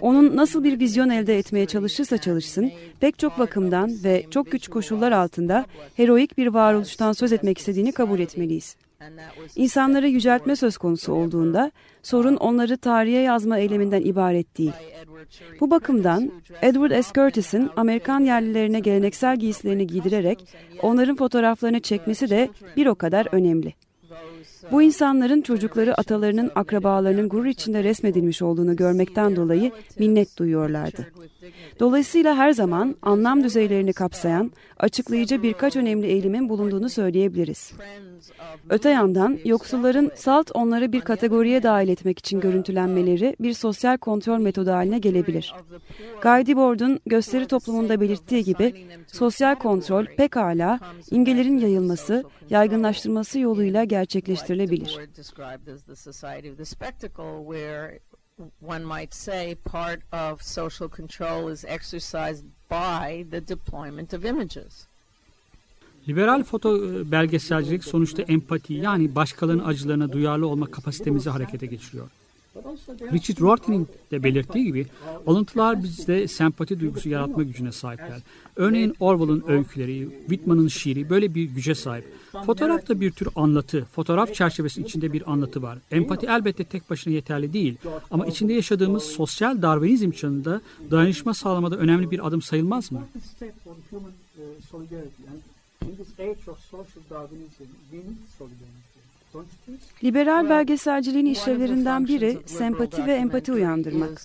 Onun nasıl bir vizyon elde etmeye çalışırsa çalışsın, pek çok bakımdan ve çok güç koşullar altında heroik bir varoluştan söz etmek istediğini kabul etmeliyiz. İnsanları yüceltme söz konusu olduğunda sorun onları tarihe yazma eyleminden ibaret değil. Bu bakımdan Edward S. Curtis'in Amerikan yerlilerine geleneksel giysilerini giydirerek onların fotoğraflarını çekmesi de bir o kadar önemli. Bu insanların çocukları atalarının akrabalarının gurur içinde resmedilmiş olduğunu görmekten dolayı minnet duyuyorlardı. Dolayısıyla her zaman anlam düzeylerini kapsayan, açıklayıcı birkaç önemli eğilimin bulunduğunu söyleyebiliriz. Öte yandan yoksulların salt onları bir kategoriye dahil etmek için görüntülenmeleri bir sosyal kontrol metodu haline gelebilir. Guy Debord'un gösteri toplumunda belirttiği gibi sosyal kontrol pekala imgelerin yayılması, yaygınlaştırması yoluyla gerçekleştirilebilir. One might say part of social control is exercised by the deployment of images. Liberal foto e, belgeselcilik sonuçta empati yani başkalarının acılarına duyarlı olma kapasitemizi harekete geçiriyor. Richard Rorty'nin de belirttiği gibi alıntılar bizde sempati duygusu yaratma gücüne sahipler. Örneğin Orwell'ın öyküleri, Whitman'ın şiiri böyle bir güce sahip. Fotoğraf da bir tür anlatı. Fotoğraf çerçevesi içinde bir anlatı var. Empati elbette tek başına yeterli değil. Ama içinde yaşadığımız sosyal Darwinizm çağında dayanışma sağlamada önemli bir adım sayılmaz mı? Liberal belgeselciliğin işlevlerinden biri sempati ve empati uyandırmak.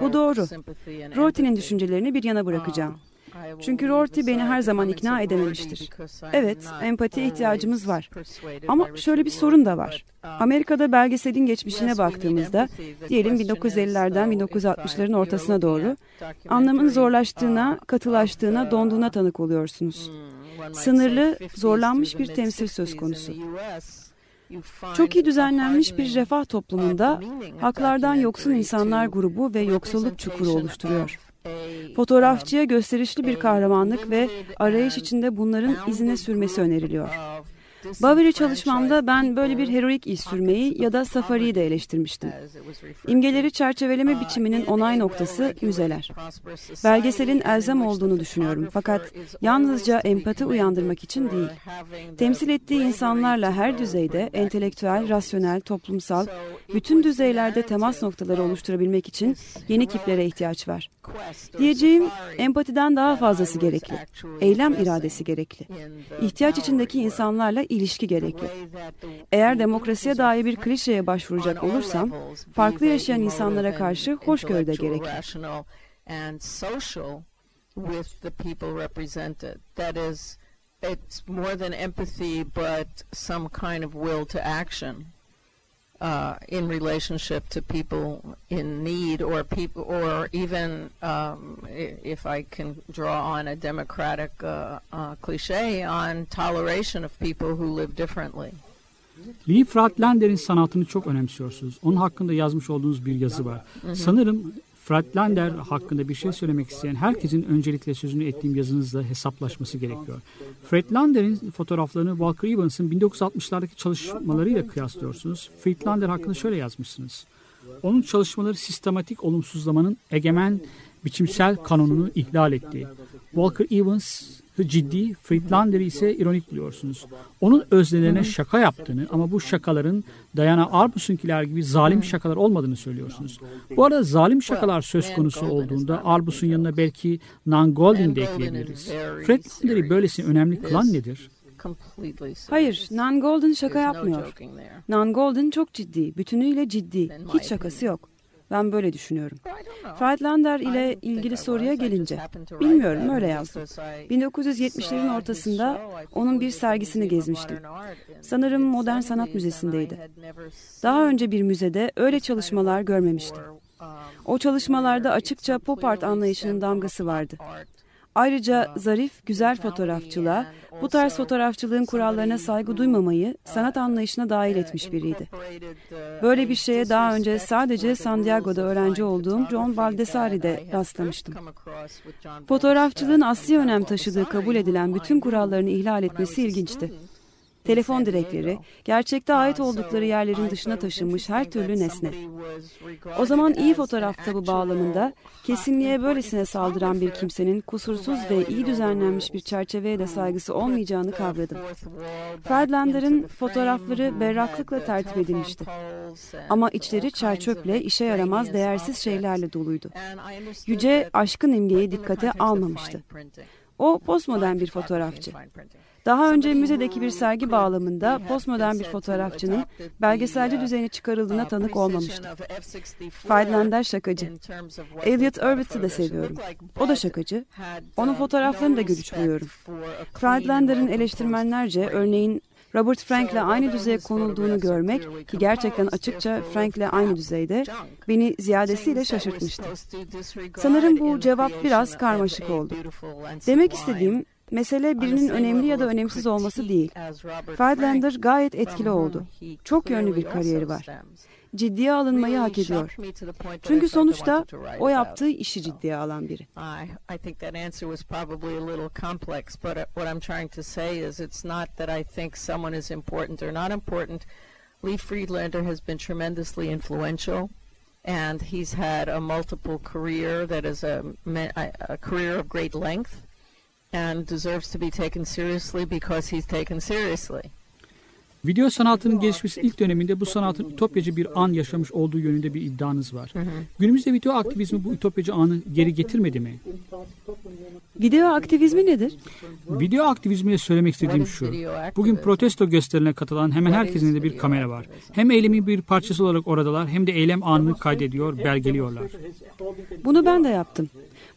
Bu doğru. Rorty'nin düşüncelerini bir yana bırakacağım. Çünkü Rorty beni her zaman ikna edememiştir. Evet, empati ihtiyacımız var. Ama şöyle bir sorun da var. Amerika'da belgeselin geçmişine baktığımızda, diyelim 1950'lerden 1960'ların ortasına doğru, anlamın zorlaştığına, katılaştığına, donduğuna tanık oluyorsunuz. Sınırlı, zorlanmış bir temsil söz konusu. Çok iyi düzenlenmiş bir refah toplumunda haklardan yoksun insanlar grubu ve yoksulluk çukuru oluşturuyor. Fotoğrafçıya gösterişli bir kahramanlık ve arayış içinde bunların izine sürmesi öneriliyor. Bowery çalışmamda ben böyle bir heroik iz sürmeyi ya da safariyi de eleştirmiştim. İmgeleri çerçeveleme biçiminin onay noktası müzeler. Belgeselin elzem olduğunu düşünüyorum fakat yalnızca empati uyandırmak için değil. Temsil ettiği insanlarla her düzeyde entelektüel, rasyonel, toplumsal, bütün düzeylerde temas noktaları oluşturabilmek için yeni kiplere ihtiyaç var. Diyeceğim empatiden daha fazlası gerekli. Eylem iradesi gerekli. İhtiyaç içindeki insanlarla ilişki gerekli. Eğer demokrasiye dair bir klişeye başvuracak olursam, farklı yaşayan insanlara karşı hoşgörü de gerekli. it's more than empathy, but some kind of will to action uh, in relationship to people in need or people or even um, if I can draw on a democratic uh, uh, cliche on toleration of people who live differently. Lee Fratlander'in sanatını çok önemsiyorsunuz. Onun hakkında yazmış olduğunuz bir yazı var. Hı hı. Sanırım Fratlander hakkında bir şey söylemek isteyen herkesin öncelikle sözünü ettiğim yazınızla hesaplaşması gerekiyor. Fratlander'in fotoğraflarını Walker Evans'ın 1960'lardaki çalışmalarıyla kıyaslıyorsunuz. Fratlander hakkında şöyle yazmışsınız. Onun çalışmaları sistematik olumsuzlamanın egemen biçimsel kanununu ihlal etti. Walker Evans ciddi, Friedlander'i ise ironik buluyorsunuz. Onun öznelerine şaka yaptığını ama bu şakaların Diana Arbus'unkiler gibi zalim şakalar olmadığını söylüyorsunuz. Bu arada zalim şakalar söz konusu olduğunda Arbus'un yanına belki Nan Goldin de ekleyebiliriz. Friedlander'i böylesine önemli kılan nedir? Hayır, Nan Golden şaka yapmıyor. Nan Golden çok ciddi, bütünüyle ciddi. Hiç şakası yok. Ben böyle düşünüyorum. Friedlander ile ilgili soruya gelince, bilmiyorum öyle yazdım. 1970'lerin ortasında onun bir sergisini gezmiştim. Sanırım Modern Sanat Müzesi'ndeydi. Daha önce bir müzede öyle çalışmalar görmemiştim. O çalışmalarda açıkça pop art anlayışının damgası vardı. Ayrıca zarif, güzel fotoğrafçılığa, bu tarz fotoğrafçılığın kurallarına saygı duymamayı sanat anlayışına dahil etmiş biriydi. Böyle bir şeye daha önce sadece San Diego'da öğrenci olduğum John Baldessari'de rastlamıştım. Fotoğrafçılığın asli önem taşıdığı kabul edilen bütün kurallarını ihlal etmesi ilginçti telefon direkleri, gerçekte ait oldukları yerlerin dışına taşınmış her türlü nesne. O zaman iyi fotoğraf tabu bağlamında kesinliğe böylesine saldıran bir kimsenin kusursuz ve iyi düzenlenmiş bir çerçeveye de saygısı olmayacağını kavradım. Friedlander'ın fotoğrafları berraklıkla tertip edilmişti. Ama içleri çerçöple, işe yaramaz, değersiz şeylerle doluydu. Yüce aşkın imgeyi dikkate almamıştı. O postmodern bir fotoğrafçı. Daha önce müzedeki bir sergi bağlamında postmodern bir fotoğrafçının belgeselci düzeyine çıkarıldığına tanık olmamıştım. Friedlander şakacı. Elliot Erwitt'i de seviyorum. O da şakacı. Onun fotoğraflarını da gülüç buluyorum. Friedlander'ın eleştirmenlerce örneğin Robert Frank'le aynı düzeye konulduğunu görmek ki gerçekten açıkça Frank'le aynı düzeyde beni ziyadesiyle şaşırtmıştı. Sanırım bu cevap biraz karmaşık oldu. Demek istediğim Mesele birinin önemli ya da önemsiz olması değil. Friedlander gayet etkili oldu. Çok yönlü bir kariyeri var. ciddiye alınmayı hak ediyor. Çünkü sonuçta o yaptığı işi ciddiye alan biri. Uh. Lee Friedlander has been tremendously influential and he's had a multiple career that is a, a career of great length and deserves to be taken seriously because he's taken seriously. Video sanatının gelişmesi ilk döneminde bu sanatın ütopyacı bir an yaşamış olduğu yönünde bir iddianız var. Hı hı. Günümüzde video aktivizmi bu ütopyacı anı geri getirmedi mi? Video aktivizmi nedir? Video aktivizmiyle söylemek istediğim şu. Bugün protesto gösterilerine katılan hemen herkesin elinde bir kamera var. Hem eylemin bir parçası olarak oradalar hem de eylem anını kaydediyor, belgeliyorlar. Bunu ben de yaptım.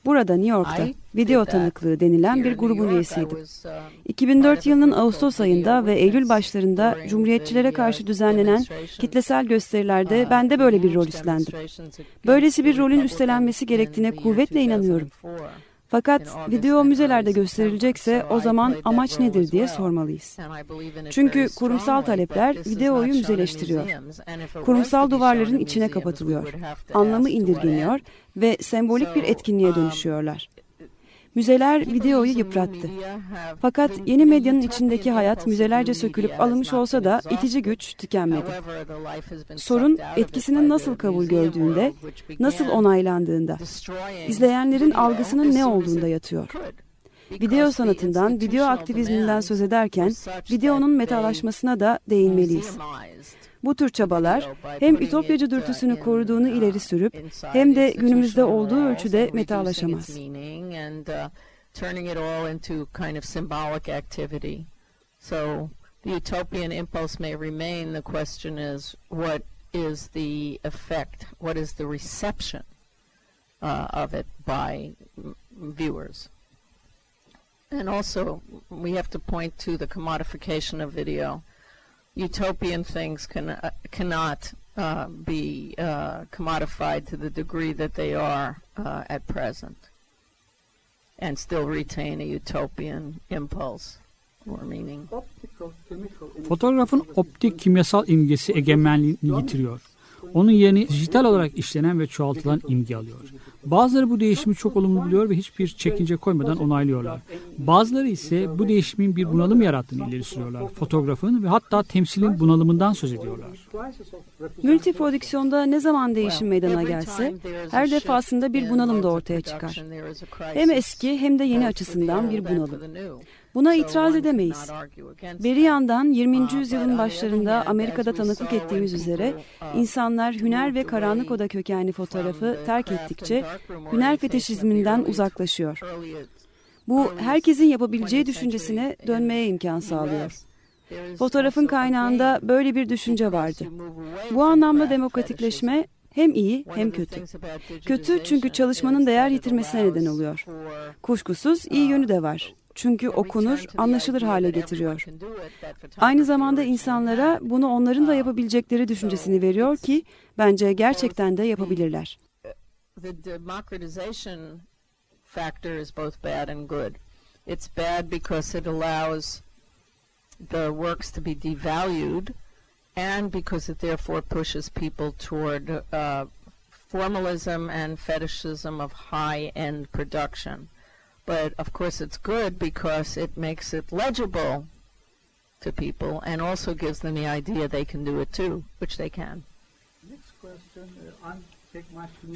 Burada New York'ta video tanıklığı denilen bir grubun üyesiydim. 2004 yılının Ağustos ayında ve Eylül başlarında Cumhuriyetçilere karşı düzenlenen kitlesel gösterilerde ben de böyle bir rol üstlendim. Böylesi bir rolün üstlenmesi gerektiğine kuvvetle inanıyorum. Fakat video müzelerde gösterilecekse o zaman amaç nedir diye sormalıyız. Çünkü kurumsal talepler videoyu müzeleştiriyor. Kurumsal duvarların içine kapatılıyor. Anlamı indirgeniyor ve sembolik bir etkinliğe dönüşüyorlar. Müzeler videoyu yıprattı. Fakat yeni medyanın içindeki hayat müzelerce sökülüp alınmış olsa da itici güç tükenmedi. Sorun etkisinin nasıl kabul gördüğünde, nasıl onaylandığında, izleyenlerin algısının ne olduğunda yatıyor. Video sanatından, video aktivizminden söz ederken videonun metalaşmasına da değinmeliyiz. Bu tür çabalar hem ütopyacı dürtüsünü koruduğunu ileri sürüp hem de günümüzde olduğu ölçüde metalaşamaz. So the utopian impulse may remain. The question is, what is the effect? What is the reception uh, of it by viewers? And also, we have to point to the commodification of video. Utopian things can, uh, cannot uh, be uh, commodified to the degree that they are uh, at present and still retain a utopian impulse or meaning. Fotoğrafın optik kimyasal imgesi egemenliğini yitiriyor. Onun yerini dijital olarak işlenen ve çoğaltılan imge alıyor. Bazıları bu değişimi çok olumlu buluyor ve hiçbir çekince koymadan onaylıyorlar. Bazıları ise bu değişimin bir bunalım yarattığını ileri sürüyorlar. Fotoğrafın ve hatta temsilin bunalımından söz ediyorlar. Multiprodüksiyonda ne zaman değişim meydana gelse her defasında bir bunalım da ortaya çıkar. Hem eski hem de yeni açısından bir bunalım. Buna itiraz edemeyiz. Bir yandan 20. yüzyılın başlarında Amerika'da tanıklık ettiğimiz üzere insanlar hüner ve karanlık oda kökenli fotoğrafı terk ettikçe hüner fetişizminden uzaklaşıyor. Bu herkesin yapabileceği düşüncesine dönmeye imkan sağlıyor. Fotoğrafın kaynağında böyle bir düşünce vardı. Bu anlamda demokratikleşme hem iyi hem kötü. Kötü çünkü çalışmanın değer yitirmesine neden oluyor. Kuşkusuz iyi yönü de var. Çünkü okunur, anlaşılır hale getiriyor. Aynı zamanda insanlara bunu onların da yapabilecekleri düşüncesini veriyor ki bence gerçekten de yapabilirler. factor is both bad and good. It's bad because it allows the works to be devalued and because it therefore pushes people toward uh, formalism and fetishism of high-end production. But of course, it's good because it makes it legible to people and also gives them the idea they can do it too, which they can. Uh,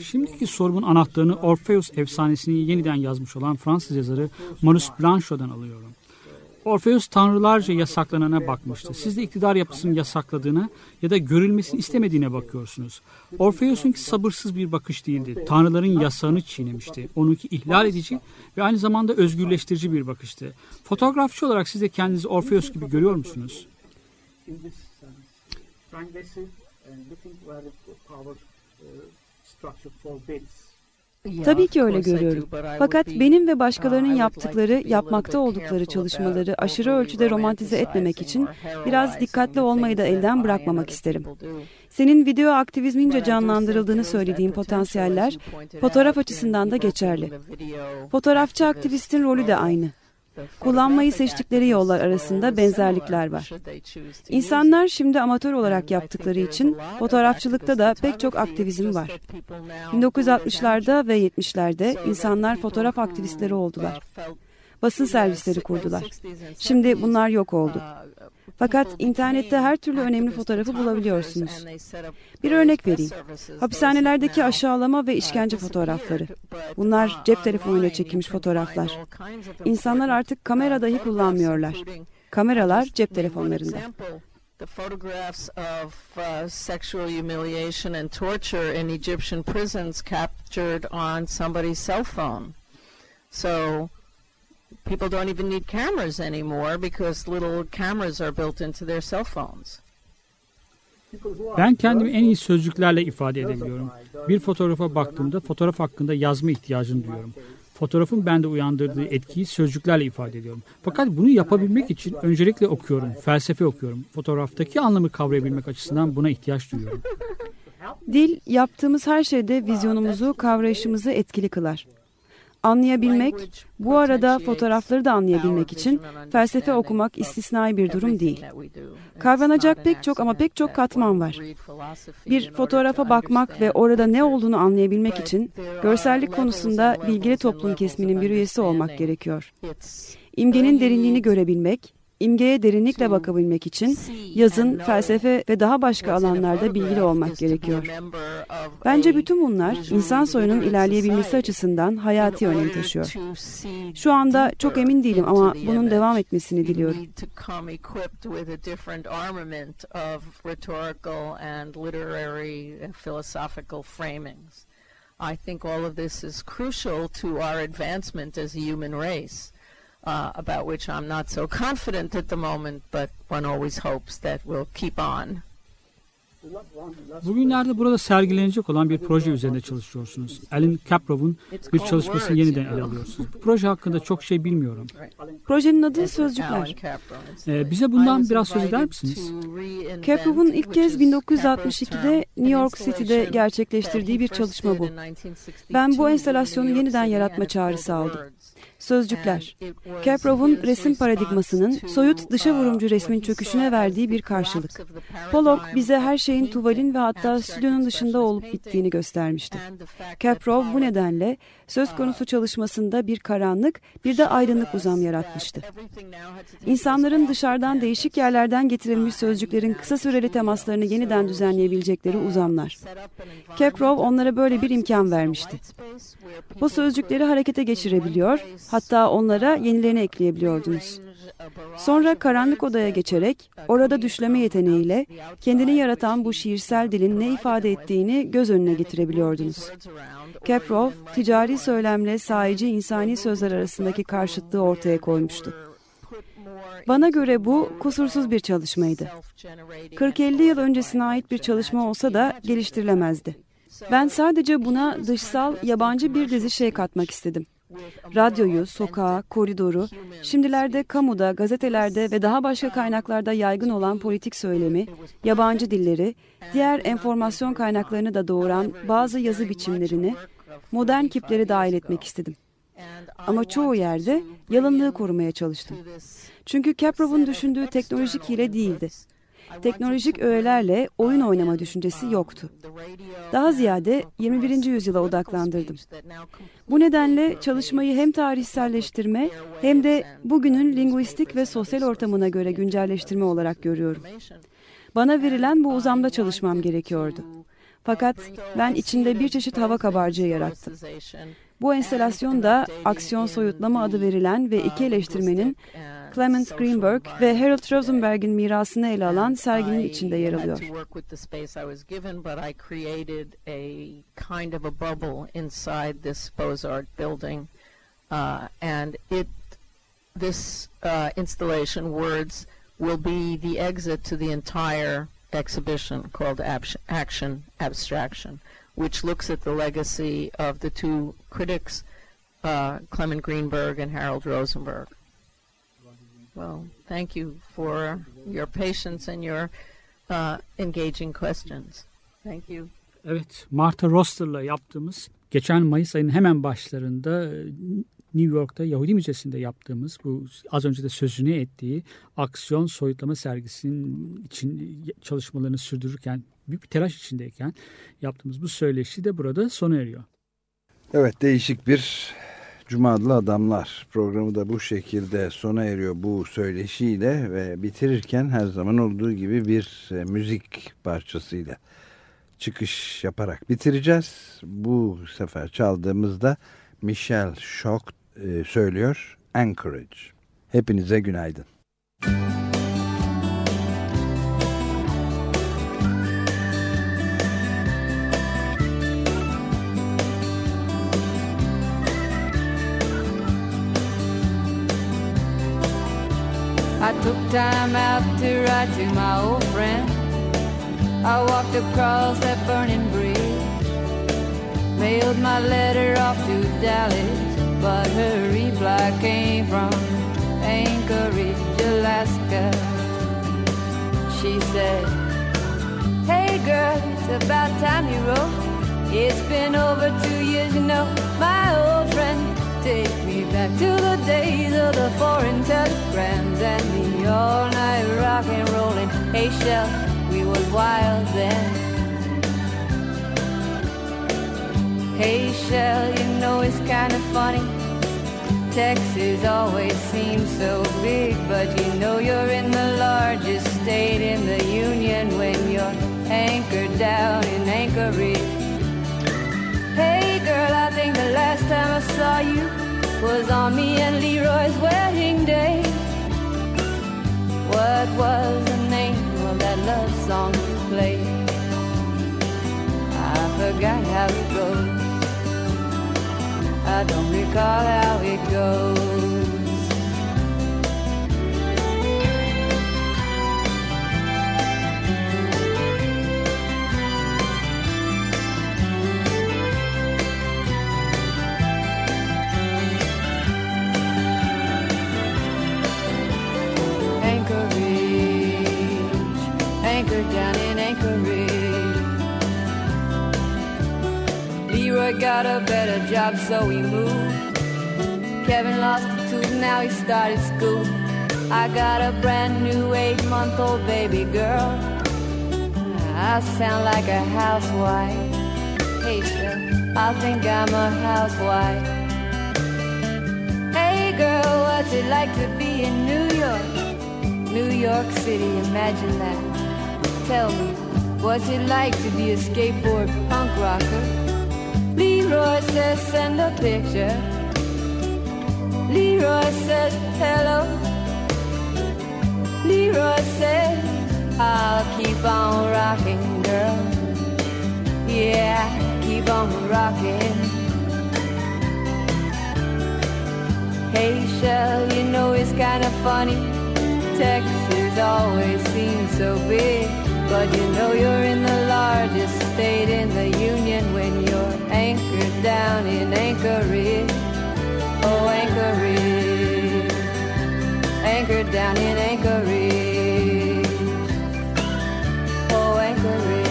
Şimdiki sorumun anahtarını Orpheus efsanesini yeniden yazmış olan Fransız yazarı Maurice Blanchot'dan alıyorum. Orpheus tanrılarca yasaklanana bakmıştı. Siz de iktidar yapısının yasakladığına ya da görülmesini istemediğine bakıyorsunuz. Orpheus'unki sabırsız bir bakış değildi. Tanrıların yasağını çiğnemişti. Onunki ihlal edici ve aynı zamanda özgürleştirici bir bakıştı. Fotoğrafçı olarak siz de kendinizi Orpheus gibi görüyor musunuz? Tabii ki öyle görüyorum. Fakat benim ve başkalarının yaptıkları, yapmakta oldukları çalışmaları aşırı ölçüde romantize etmemek için biraz dikkatli olmayı da elden bırakmamak isterim. Senin video aktivizmince canlandırıldığını söylediğin potansiyeller fotoğraf açısından da geçerli. Fotoğrafçı aktivistin rolü de aynı. Kullanmayı seçtikleri yollar arasında benzerlikler var. İnsanlar şimdi amatör olarak yaptıkları için fotoğrafçılıkta da pek çok aktivizm var. 1960'larda ve 70'lerde insanlar fotoğraf aktivistleri oldular. Basın servisleri kurdular. Şimdi bunlar yok oldu. Fakat internette her türlü önemli fotoğrafı bulabiliyorsunuz. Bir örnek vereyim. Hapishanelerdeki aşağılama ve işkence fotoğrafları. Bunlar cep telefonuyla çekilmiş fotoğraflar. İnsanlar artık kamera dahi kullanmıyorlar. Kameralar cep telefonlarında. The photographs of uh, sexual humiliation and torture in Egyptian prisons captured on somebody's cell phone. So people don't even need cameras anymore because little cameras are built into their cell phones. Ben kendimi en iyi sözcüklerle ifade edebiliyorum. Bir fotoğrafa baktığımda fotoğraf hakkında yazma ihtiyacını duyuyorum. Fotoğrafın bende uyandırdığı etkiyi sözcüklerle ifade ediyorum. Fakat bunu yapabilmek için öncelikle okuyorum, felsefe okuyorum. Fotoğraftaki anlamı kavrayabilmek açısından buna ihtiyaç duyuyorum. Dil yaptığımız her şeyde vizyonumuzu, kavrayışımızı etkili kılar. Anlayabilmek, bu arada fotoğrafları da anlayabilmek için felsefe okumak istisnai bir durum değil. Kavranacak pek çok ama pek çok katman var. Bir fotoğrafa bakmak ve orada ne olduğunu anlayabilmek için görsellik konusunda bilgili toplum kesiminin bir üyesi olmak gerekiyor. İmgenin derinliğini görebilmek, İmgeye derinlikle bakabilmek için yazın, felsefe ve daha başka alanlarda bilgili olmak gerekiyor. Bence bütün bunlar insan soyunun ilerleyebilmesi açısından hayati önem taşıyor. Şu anda çok emin değilim ama bunun devam etmesini diliyorum. I think all of this is crucial to our advancement as a human race uh, about which I'm not so [LAUGHS] confident at the moment, but one always hopes that we'll keep on. Bugünlerde burada sergilenecek olan bir proje üzerinde çalışıyorsunuz. Alan Kaprov'un bir çalışmasını yeniden ele alıyorsunuz. Bu proje hakkında çok şey bilmiyorum. Projenin adı Sözcükler. Ee, bize bundan biraz söz eder misiniz? Kaprov'un ilk kez 1962'de New York City'de gerçekleştirdiği bir çalışma bu. Ben bu enstalasyonu yeniden yaratma çağrısı aldım. Sözcükler. Kaprov'un resim paradigmasının soyut dışa vurumcu resmin çöküşüne verdiği bir karşılık. Pollock bize her şeyin tuvalin ve hatta stüdyonun dışında olup bittiğini göstermişti. Kaprov bu nedenle söz konusu çalışmasında bir karanlık, bir de aydınlık uzam yaratmıştı. İnsanların dışarıdan değişik yerlerden getirilmiş sözcüklerin kısa süreli temaslarını yeniden düzenleyebilecekleri uzamlar. Kaprov onlara böyle bir imkan vermişti. Bu sözcükleri harekete geçirebiliyor, hatta onlara yenilerini ekleyebiliyordunuz. Sonra karanlık odaya geçerek orada düşleme yeteneğiyle kendini yaratan bu şiirsel dilin ne ifade ettiğini göz önüne getirebiliyordunuz. Keprov, ticari söylemle sahici insani sözler arasındaki karşıtlığı ortaya koymuştu. Bana göre bu kusursuz bir çalışmaydı. 40-50 yıl öncesine ait bir çalışma olsa da geliştirilemezdi. Ben sadece buna dışsal, yabancı bir dizi şey katmak istedim. Radyoyu, sokağı, koridoru, şimdilerde kamuda, gazetelerde ve daha başka kaynaklarda yaygın olan politik söylemi, yabancı dilleri, diğer enformasyon kaynaklarını da doğuran bazı yazı biçimlerini, modern kipleri dahil etmek istedim. Ama çoğu yerde yalınlığı korumaya çalıştım. Çünkü Kaprov'un düşündüğü teknolojik hile değildi teknolojik öğelerle oyun oynama düşüncesi yoktu. Daha ziyade 21. yüzyıla odaklandırdım. Bu nedenle çalışmayı hem tarihselleştirme hem de bugünün linguistik ve sosyal ortamına göre güncelleştirme olarak görüyorum. Bana verilen bu uzamda çalışmam gerekiyordu. Fakat ben içinde bir çeşit hava kabarcığı yarattım. Bu enstelasyon da aksiyon soyutlama adı verilen ve iki eleştirmenin Clement Greenberg ve Harold Rosenberg'in mirasını ele alan serginin içinde yer alıyor. Uh, this uh, installation, Words, will be the exit to the entire exhibition called Action Abstraction, which looks at the legacy of the two critics, uh, Clement Greenberg and Harold Rosenberg. Well, thank you for your patience and your uh, engaging questions. Thank you. Evet, Martha Roster'la yaptığımız geçen Mayıs ayının hemen başlarında New York'ta Yahudi Müzesi'nde yaptığımız bu az önce de sözünü ettiği aksiyon soyutlama sergisinin için çalışmalarını sürdürürken büyük bir telaş içindeyken yaptığımız bu söyleşi de burada sona eriyor. Evet değişik bir Cuma adlı adamlar programı da bu şekilde sona eriyor bu söyleşiyle ve bitirirken her zaman olduğu gibi bir e, müzik parçasıyla çıkış yaparak bitireceğiz. Bu sefer çaldığımızda Michel Schock e, söylüyor Anchorage. Hepinize günaydın. I took time out to write to my old friend. I walked across that burning bridge, mailed my letter off to Dallas, but her reply came from Anchorage, Alaska. She said, Hey girl, it's about time you wrote. It's been over two years, you know, my old friend take me back to the days of the foreign telegrams and the all-night rock and rolling. Hey, Shell, we was wild then. Hey, Shell, you know it's kind of funny. Texas always seems so big, but you know you're in the largest state in the union when you're anchored down in Anchorage. Think the last time I saw you was on me and Leroy's wedding day. What was the name of that love song you played? I forgot how it goes. I don't recall how it goes. Got a better job, so he moved. Kevin lost a tooth, now he started school. I got a brand new eight month old baby girl. I sound like a housewife. Hey, sir, I think I'm a housewife. Hey, girl, what's it like to be in New York? New York City, imagine that. Tell me, what's it like to be a skateboard punk rocker? Leroy says, send a picture. Leroy says, hello. Leroy says, I'll keep on rocking, girl. Yeah, keep on rocking. Hey, Shell, you know it's kind of funny. Texas always seems so big. But you know you're in the largest state in the union when you're anchored down in Anchorage. Oh, Anchorage. Anchored down in Anchorage. Oh, Anchorage.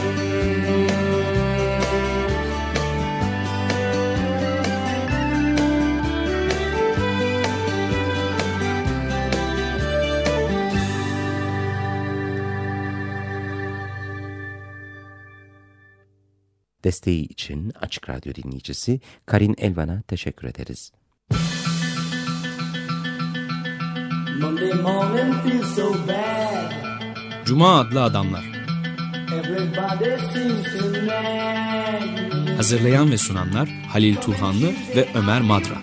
Desteği için Açık Radyo dinleyicisi Karin Elvan'a teşekkür ederiz. Monday morning feels so bad. Cuma adlı adamlar. Hazırlayan ve sunanlar Halil Turhanlı ve Ömer Madra.